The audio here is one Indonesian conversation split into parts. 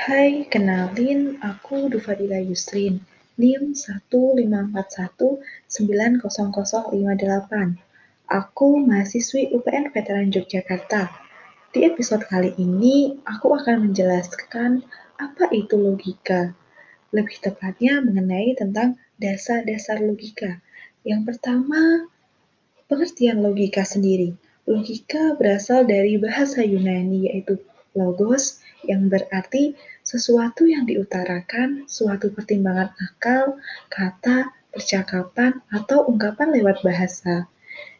Hai, kenalin aku Dufadila Yusrin, NIM 154190058. Aku mahasiswi UPN Veteran Yogyakarta. Di episode kali ini, aku akan menjelaskan apa itu logika. Lebih tepatnya mengenai tentang dasar-dasar logika. Yang pertama, pengertian logika sendiri. Logika berasal dari bahasa Yunani yaitu logos yang berarti sesuatu yang diutarakan, suatu pertimbangan akal, kata, percakapan, atau ungkapan lewat bahasa.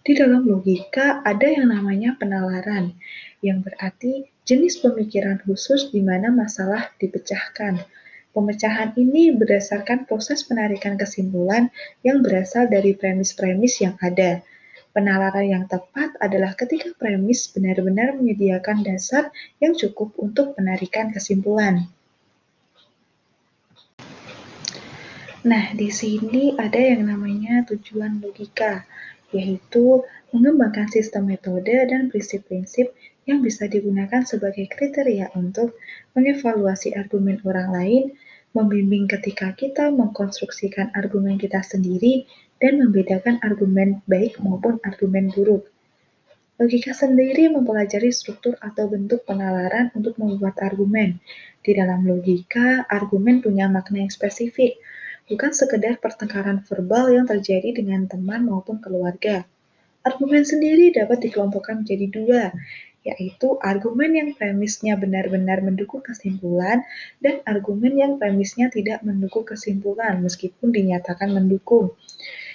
Di dalam logika ada yang namanya penalaran, yang berarti jenis pemikiran khusus di mana masalah dipecahkan. Pemecahan ini berdasarkan proses penarikan kesimpulan yang berasal dari premis-premis yang ada. Penalaran yang tepat adalah ketika premis benar-benar menyediakan dasar yang cukup untuk penarikan kesimpulan. Nah, di sini ada yang namanya tujuan logika, yaitu mengembangkan sistem metode dan prinsip-prinsip yang bisa digunakan sebagai kriteria untuk mengevaluasi argumen orang lain, membimbing ketika kita mengkonstruksikan argumen kita sendiri, dan membedakan argumen baik maupun argumen buruk. Logika sendiri mempelajari struktur atau bentuk penalaran untuk membuat argumen. Di dalam logika, argumen punya makna yang spesifik, bukan sekedar pertengkaran verbal yang terjadi dengan teman maupun keluarga. Argumen sendiri dapat dikelompokkan menjadi dua, yaitu argumen yang premisnya benar-benar mendukung kesimpulan dan argumen yang premisnya tidak mendukung kesimpulan meskipun dinyatakan mendukung.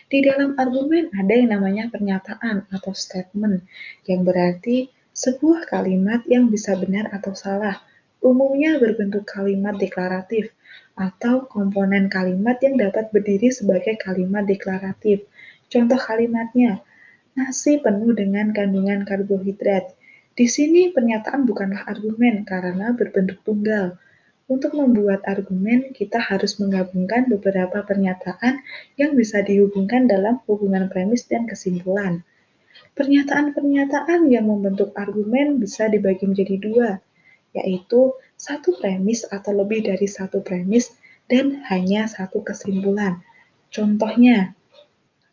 Di dalam argumen ada yang namanya pernyataan atau statement, yang berarti sebuah kalimat yang bisa benar atau salah, umumnya berbentuk kalimat deklaratif, atau komponen kalimat yang dapat berdiri sebagai kalimat deklaratif. Contoh kalimatnya, nasi penuh dengan kandungan karbohidrat. Di sini pernyataan bukanlah argumen karena berbentuk tunggal, untuk membuat argumen, kita harus menggabungkan beberapa pernyataan yang bisa dihubungkan dalam hubungan premis dan kesimpulan. Pernyataan-pernyataan yang membentuk argumen bisa dibagi menjadi dua, yaitu satu premis atau lebih dari satu premis dan hanya satu kesimpulan. Contohnya,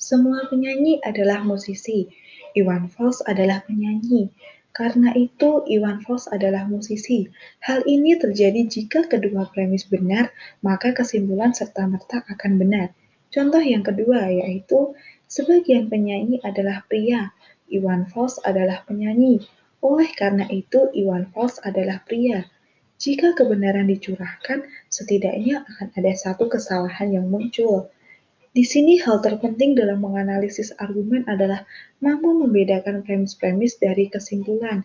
semua penyanyi adalah musisi. Iwan Fals adalah penyanyi. Karena itu, Iwan Fals adalah musisi. Hal ini terjadi jika kedua premis benar, maka kesimpulan serta-merta akan benar. Contoh yang kedua yaitu sebagian penyanyi adalah pria, Iwan Fals adalah penyanyi. Oleh karena itu, Iwan Fals adalah pria. Jika kebenaran dicurahkan, setidaknya akan ada satu kesalahan yang muncul. Di sini hal terpenting dalam menganalisis argumen adalah mampu membedakan premis-premis dari kesimpulan.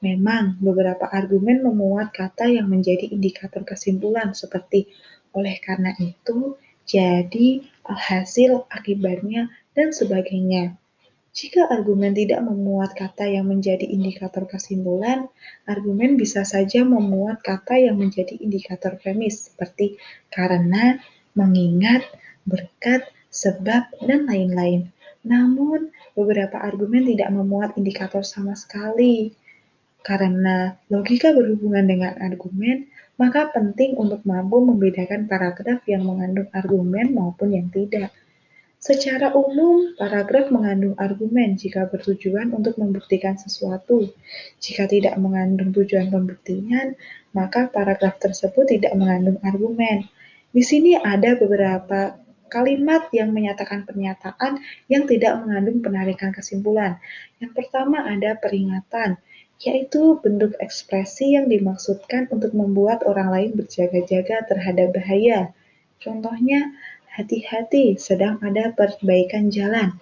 Memang, beberapa argumen memuat kata yang menjadi indikator kesimpulan seperti oleh karena itu, jadi, alhasil, akibatnya, dan sebagainya. Jika argumen tidak memuat kata yang menjadi indikator kesimpulan, argumen bisa saja memuat kata yang menjadi indikator premis seperti karena, mengingat, berkat, sebab, dan lain-lain. Namun, beberapa argumen tidak memuat indikator sama sekali. Karena logika berhubungan dengan argumen, maka penting untuk mampu membedakan paragraf yang mengandung argumen maupun yang tidak. Secara umum, paragraf mengandung argumen jika bertujuan untuk membuktikan sesuatu. Jika tidak mengandung tujuan pembuktian, maka paragraf tersebut tidak mengandung argumen. Di sini ada beberapa kalimat yang menyatakan pernyataan yang tidak mengandung penarikan kesimpulan. Yang pertama ada peringatan, yaitu bentuk ekspresi yang dimaksudkan untuk membuat orang lain berjaga-jaga terhadap bahaya. Contohnya, hati-hati sedang ada perbaikan jalan.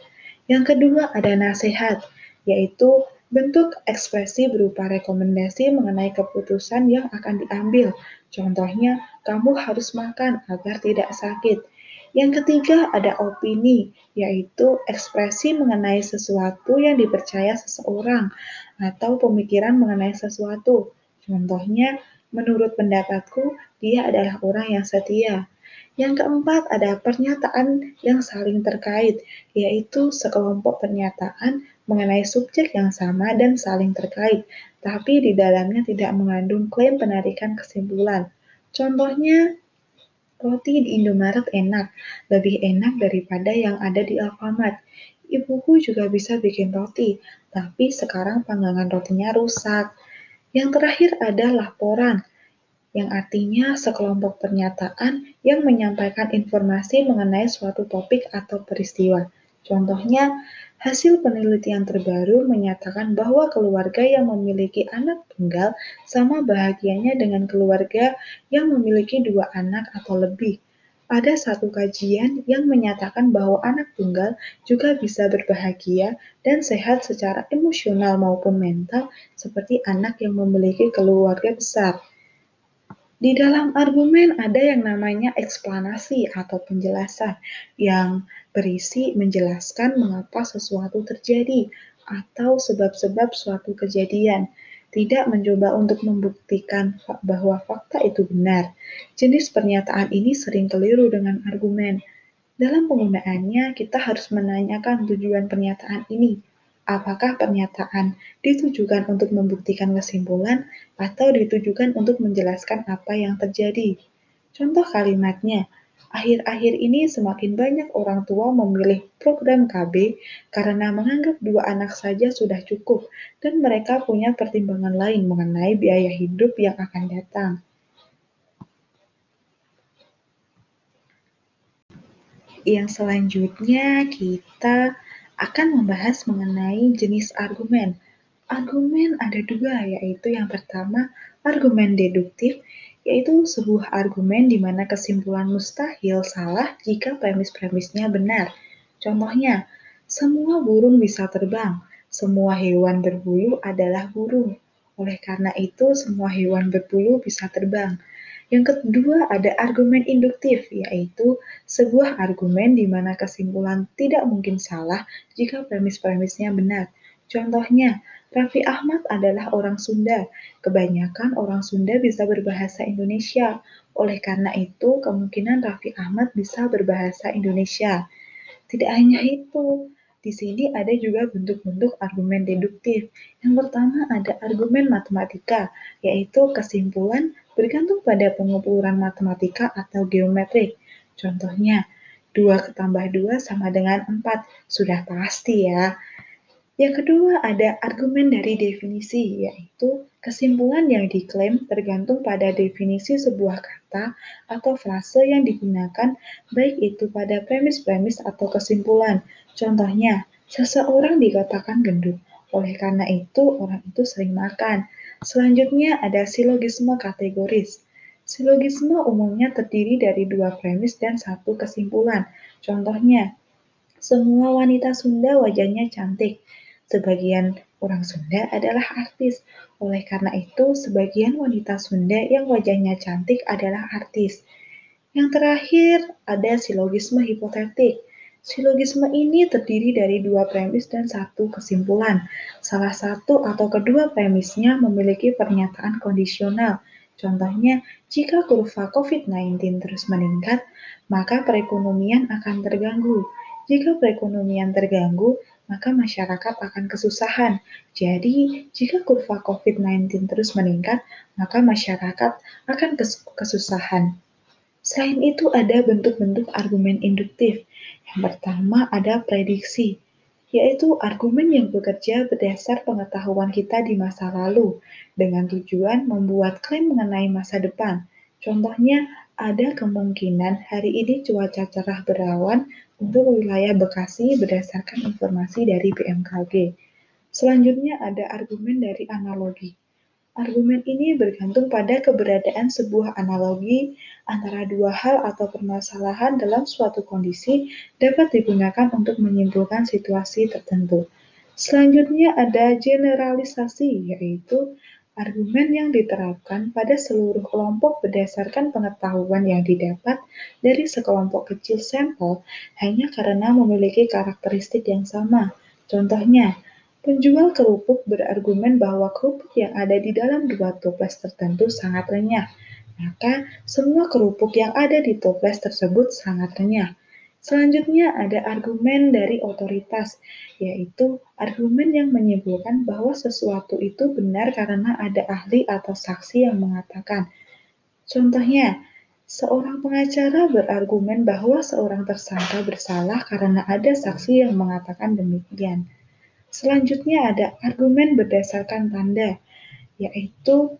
Yang kedua ada nasihat, yaitu bentuk ekspresi berupa rekomendasi mengenai keputusan yang akan diambil. Contohnya, kamu harus makan agar tidak sakit. Yang ketiga ada opini, yaitu ekspresi mengenai sesuatu yang dipercaya seseorang atau pemikiran mengenai sesuatu. Contohnya, menurut pendapatku, dia adalah orang yang setia. Yang keempat ada pernyataan yang saling terkait, yaitu sekelompok pernyataan mengenai subjek yang sama dan saling terkait, tapi di dalamnya tidak mengandung klaim penarikan kesimpulan. Contohnya, roti di Indomaret enak, lebih enak daripada yang ada di Alfamart. Ibuku juga bisa bikin roti, tapi sekarang panggangan rotinya rusak. Yang terakhir ada laporan, yang artinya sekelompok pernyataan yang menyampaikan informasi mengenai suatu topik atau peristiwa. Contohnya, hasil penelitian terbaru menyatakan bahwa keluarga yang memiliki anak tunggal sama bahagianya dengan keluarga yang memiliki dua anak atau lebih. Ada satu kajian yang menyatakan bahwa anak tunggal juga bisa berbahagia dan sehat secara emosional maupun mental seperti anak yang memiliki keluarga besar. Di dalam argumen ada yang namanya eksplanasi atau penjelasan yang berisi menjelaskan mengapa sesuatu terjadi atau sebab-sebab suatu kejadian, tidak mencoba untuk membuktikan bahwa fakta itu benar. Jenis pernyataan ini sering keliru dengan argumen. Dalam penggunaannya, kita harus menanyakan tujuan pernyataan ini apakah pernyataan ditujukan untuk membuktikan kesimpulan atau ditujukan untuk menjelaskan apa yang terjadi. Contoh kalimatnya, akhir-akhir ini semakin banyak orang tua memilih program KB karena menganggap dua anak saja sudah cukup dan mereka punya pertimbangan lain mengenai biaya hidup yang akan datang. Yang selanjutnya kita akan membahas mengenai jenis argumen. Argumen ada dua, yaitu yang pertama argumen deduktif, yaitu sebuah argumen di mana kesimpulan mustahil salah jika premis-premisnya benar. Contohnya, semua burung bisa terbang, semua hewan berbulu adalah burung. Oleh karena itu, semua hewan berbulu bisa terbang. Yang kedua ada argumen induktif, yaitu sebuah argumen di mana kesimpulan tidak mungkin salah jika premis-premisnya benar. Contohnya, Raffi Ahmad adalah orang Sunda. Kebanyakan orang Sunda bisa berbahasa Indonesia. Oleh karena itu, kemungkinan Raffi Ahmad bisa berbahasa Indonesia. Tidak hanya itu, di sini ada juga bentuk-bentuk argumen deduktif. Yang pertama ada argumen matematika, yaitu kesimpulan bergantung pada pengumpulan matematika atau geometrik. Contohnya, 2 tambah 2 sama dengan 4. Sudah pasti ya. Yang kedua ada argumen dari definisi, yaitu kesimpulan yang diklaim tergantung pada definisi sebuah kata atau frase yang digunakan, baik itu pada premis-premis atau kesimpulan. Contohnya, seseorang dikatakan gendut. Oleh karena itu, orang itu sering makan. Selanjutnya ada silogisme kategoris. Silogisme umumnya terdiri dari dua premis dan satu kesimpulan. Contohnya, semua wanita Sunda wajahnya cantik. Sebagian orang Sunda adalah artis. Oleh karena itu, sebagian wanita Sunda yang wajahnya cantik adalah artis. Yang terakhir, ada silogisme hipotetik. Silogisme ini terdiri dari dua premis dan satu kesimpulan. Salah satu atau kedua premisnya memiliki pernyataan kondisional. Contohnya, jika kurva COVID-19 terus meningkat, maka perekonomian akan terganggu. Jika perekonomian terganggu, maka masyarakat akan kesusahan. Jadi, jika kurva COVID-19 terus meningkat, maka masyarakat akan kesusahan. Selain itu, ada bentuk-bentuk argumen induktif. Yang pertama ada prediksi, yaitu argumen yang bekerja berdasar pengetahuan kita di masa lalu dengan tujuan membuat klaim mengenai masa depan. Contohnya, ada kemungkinan hari ini cuaca cerah berawan untuk wilayah Bekasi berdasarkan informasi dari BMKG. Selanjutnya ada argumen dari analogi. Argumen ini bergantung pada keberadaan sebuah analogi antara dua hal atau permasalahan dalam suatu kondisi dapat digunakan untuk menyimpulkan situasi tertentu. Selanjutnya ada generalisasi, yaitu argumen yang diterapkan pada seluruh kelompok berdasarkan pengetahuan yang didapat dari sekelompok kecil sampel hanya karena memiliki karakteristik yang sama. Contohnya, Penjual kerupuk berargumen bahwa kerupuk yang ada di dalam dua toples tertentu sangat renyah, maka semua kerupuk yang ada di toples tersebut sangat renyah. Selanjutnya ada argumen dari otoritas, yaitu argumen yang menyebutkan bahwa sesuatu itu benar karena ada ahli atau saksi yang mengatakan. Contohnya, seorang pengacara berargumen bahwa seorang tersangka bersalah karena ada saksi yang mengatakan demikian. Selanjutnya ada argumen berdasarkan tanda, yaitu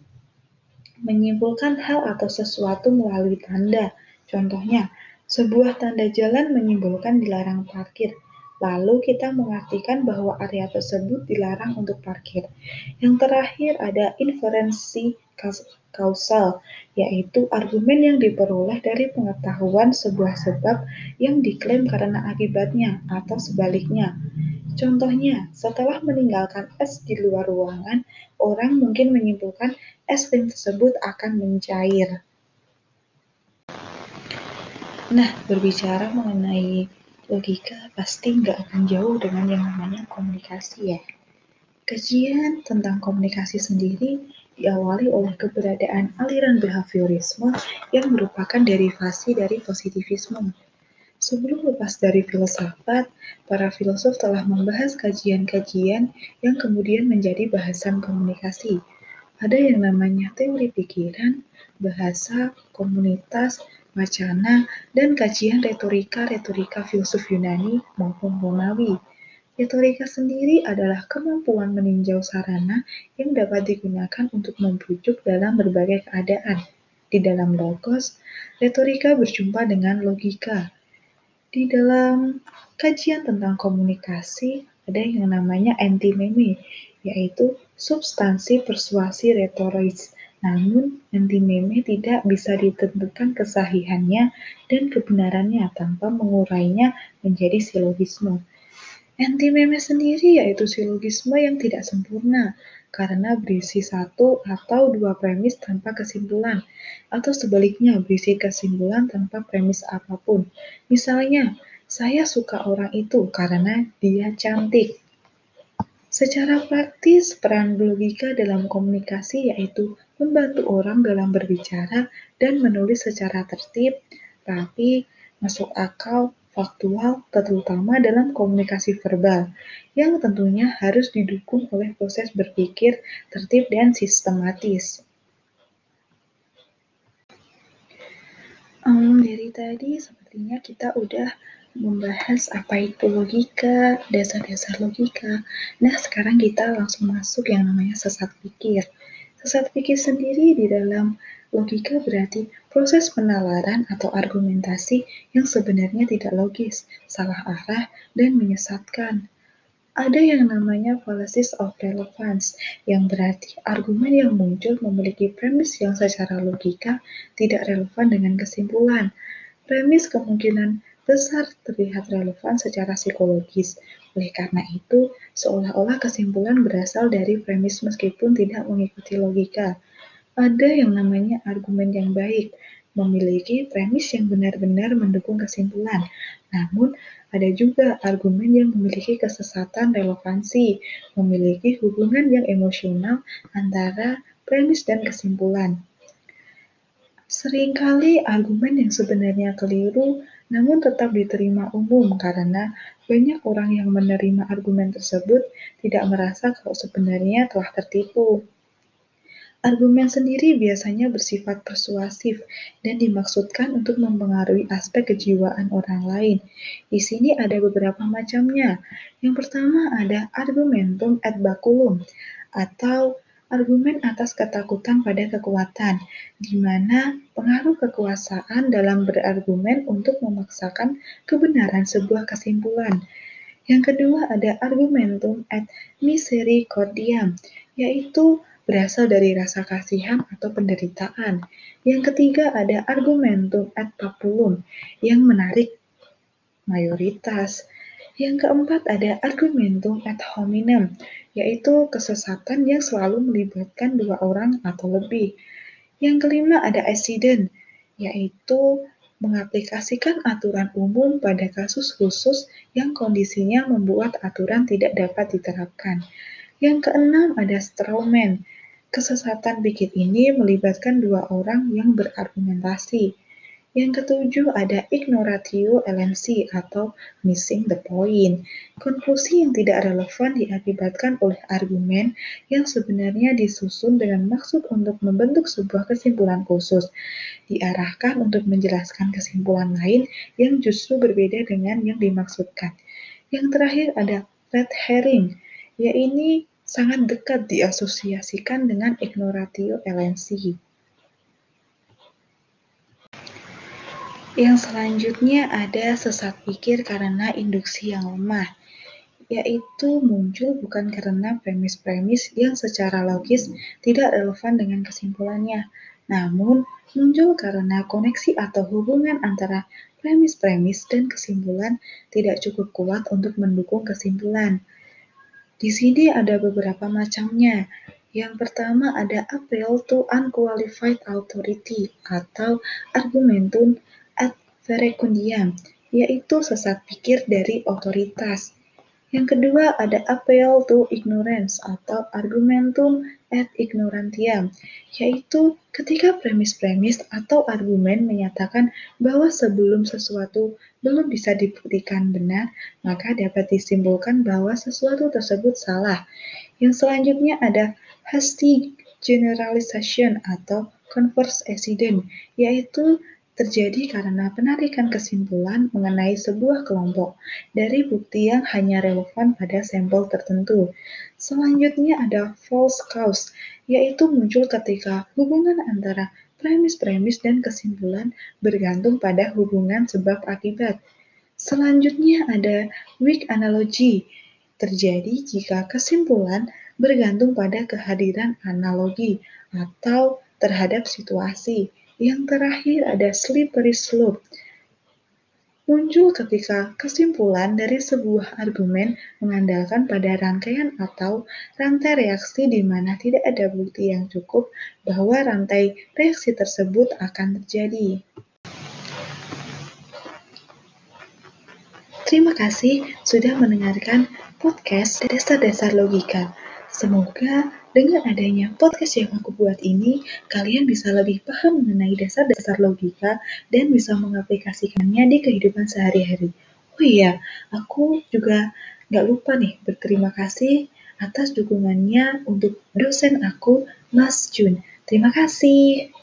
menyimpulkan hal atau sesuatu melalui tanda. Contohnya, sebuah tanda jalan menyimpulkan dilarang parkir. Lalu kita mengartikan bahwa area tersebut dilarang untuk parkir. Yang terakhir ada inferensi kausal, yaitu argumen yang diperoleh dari pengetahuan sebuah sebab yang diklaim karena akibatnya atau sebaliknya. Contohnya, setelah meninggalkan es di luar ruangan, orang mungkin menyimpulkan es krim tersebut akan mencair. Nah, berbicara mengenai logika, pasti nggak akan jauh dengan yang namanya komunikasi ya. Kajian tentang komunikasi sendiri diawali oleh keberadaan aliran behaviorisme yang merupakan derivasi dari positivisme. Sebelum lepas dari filsafat, para filosof telah membahas kajian-kajian yang kemudian menjadi bahasan komunikasi. Ada yang namanya teori pikiran, bahasa, komunitas, wacana, dan kajian retorika-retorika filsuf Yunani maupun Romawi. Retorika sendiri adalah kemampuan meninjau sarana yang dapat digunakan untuk membujuk dalam berbagai keadaan. Di dalam logos, retorika berjumpa dengan logika, di dalam kajian tentang komunikasi ada yang namanya antimeme, yaitu substansi persuasi retoris. Namun, antimeme tidak bisa ditentukan kesahihannya dan kebenarannya tanpa mengurainya menjadi silogisme. Antimeme sendiri yaitu silogisme yang tidak sempurna, karena berisi satu atau dua premis tanpa kesimpulan, atau sebaliknya berisi kesimpulan tanpa premis apa pun. Misalnya, saya suka orang itu karena dia cantik. Secara praktis, peran logika dalam komunikasi yaitu membantu orang dalam berbicara dan menulis secara tertib, rapi, masuk akal, faktual, terutama dalam komunikasi verbal, yang tentunya harus didukung oleh proses berpikir tertib dan sistematis. Um, dari tadi sepertinya kita udah membahas apa itu logika, dasar-dasar logika. Nah, sekarang kita langsung masuk yang namanya sesat pikir. Sesat pikir sendiri di dalam Logika berarti proses penalaran atau argumentasi yang sebenarnya tidak logis, salah arah, dan menyesatkan. Ada yang namanya fallacies of relevance, yang berarti argumen yang muncul memiliki premis yang secara logika tidak relevan dengan kesimpulan. Premis kemungkinan besar terlihat relevan secara psikologis. Oleh karena itu, seolah-olah kesimpulan berasal dari premis meskipun tidak mengikuti logika. Ada yang namanya argumen yang baik, memiliki premis yang benar-benar mendukung kesimpulan. Namun, ada juga argumen yang memiliki kesesatan relevansi, memiliki hubungan yang emosional antara premis dan kesimpulan. Seringkali argumen yang sebenarnya keliru namun tetap diterima umum karena banyak orang yang menerima argumen tersebut tidak merasa kalau sebenarnya telah tertipu. Argumen sendiri biasanya bersifat persuasif dan dimaksudkan untuk mempengaruhi aspek kejiwaan orang lain. Di sini ada beberapa macamnya. Yang pertama ada argumentum et baculum atau argumen atas ketakutan pada kekuatan, di mana pengaruh kekuasaan dalam berargumen untuk memaksakan kebenaran sebuah kesimpulan. Yang kedua ada argumentum et misericordiam, yaitu berasal dari rasa kasihan atau penderitaan. Yang ketiga ada argumentum ad populum yang menarik mayoritas. Yang keempat ada argumentum ad hominem, yaitu kesesatan yang selalu melibatkan dua orang atau lebih. Yang kelima ada accident, yaitu mengaplikasikan aturan umum pada kasus khusus yang kondisinya membuat aturan tidak dapat diterapkan. Yang keenam ada strawman, Kesesatan pikir ini melibatkan dua orang yang berargumentasi. Yang ketujuh ada ignoratio elensi atau missing the point. Konklusi yang tidak relevan diakibatkan oleh argumen yang sebenarnya disusun dengan maksud untuk membentuk sebuah kesimpulan khusus. Diarahkan untuk menjelaskan kesimpulan lain yang justru berbeda dengan yang dimaksudkan. Yang terakhir ada red herring, yaitu sangat dekat diasosiasikan dengan ignoratio elensi. Yang selanjutnya ada sesat pikir karena induksi yang lemah, yaitu muncul bukan karena premis-premis yang secara logis tidak relevan dengan kesimpulannya, namun muncul karena koneksi atau hubungan antara premis-premis dan kesimpulan tidak cukup kuat untuk mendukung kesimpulan. Di sini ada beberapa macamnya. Yang pertama ada appeal to unqualified authority atau argumentum verecundiam, yaitu sesat pikir dari otoritas. Yang kedua ada appeal to ignorance atau argumentum ad ignorantiam, yaitu ketika premis-premis atau argumen menyatakan bahwa sebelum sesuatu belum bisa dibuktikan benar, maka dapat disimpulkan bahwa sesuatu tersebut salah. Yang selanjutnya ada hasty generalization atau converse accident, yaitu terjadi karena penarikan kesimpulan mengenai sebuah kelompok dari bukti yang hanya relevan pada sampel tertentu. Selanjutnya ada false cause, yaitu muncul ketika hubungan antara premis-premis dan kesimpulan bergantung pada hubungan sebab akibat. Selanjutnya ada weak analogy, terjadi jika kesimpulan bergantung pada kehadiran analogi atau terhadap situasi. Yang terakhir ada slippery slope. Muncul ketika kesimpulan dari sebuah argumen mengandalkan pada rangkaian atau rantai reaksi di mana tidak ada bukti yang cukup bahwa rantai reaksi tersebut akan terjadi. Terima kasih sudah mendengarkan podcast Dasar-Dasar Logika. Semoga dengan adanya podcast yang aku buat ini, kalian bisa lebih paham mengenai dasar-dasar logika dan bisa mengaplikasikannya di kehidupan sehari-hari. Oh iya, aku juga nggak lupa nih berterima kasih atas dukungannya untuk dosen aku, Mas Jun. Terima kasih.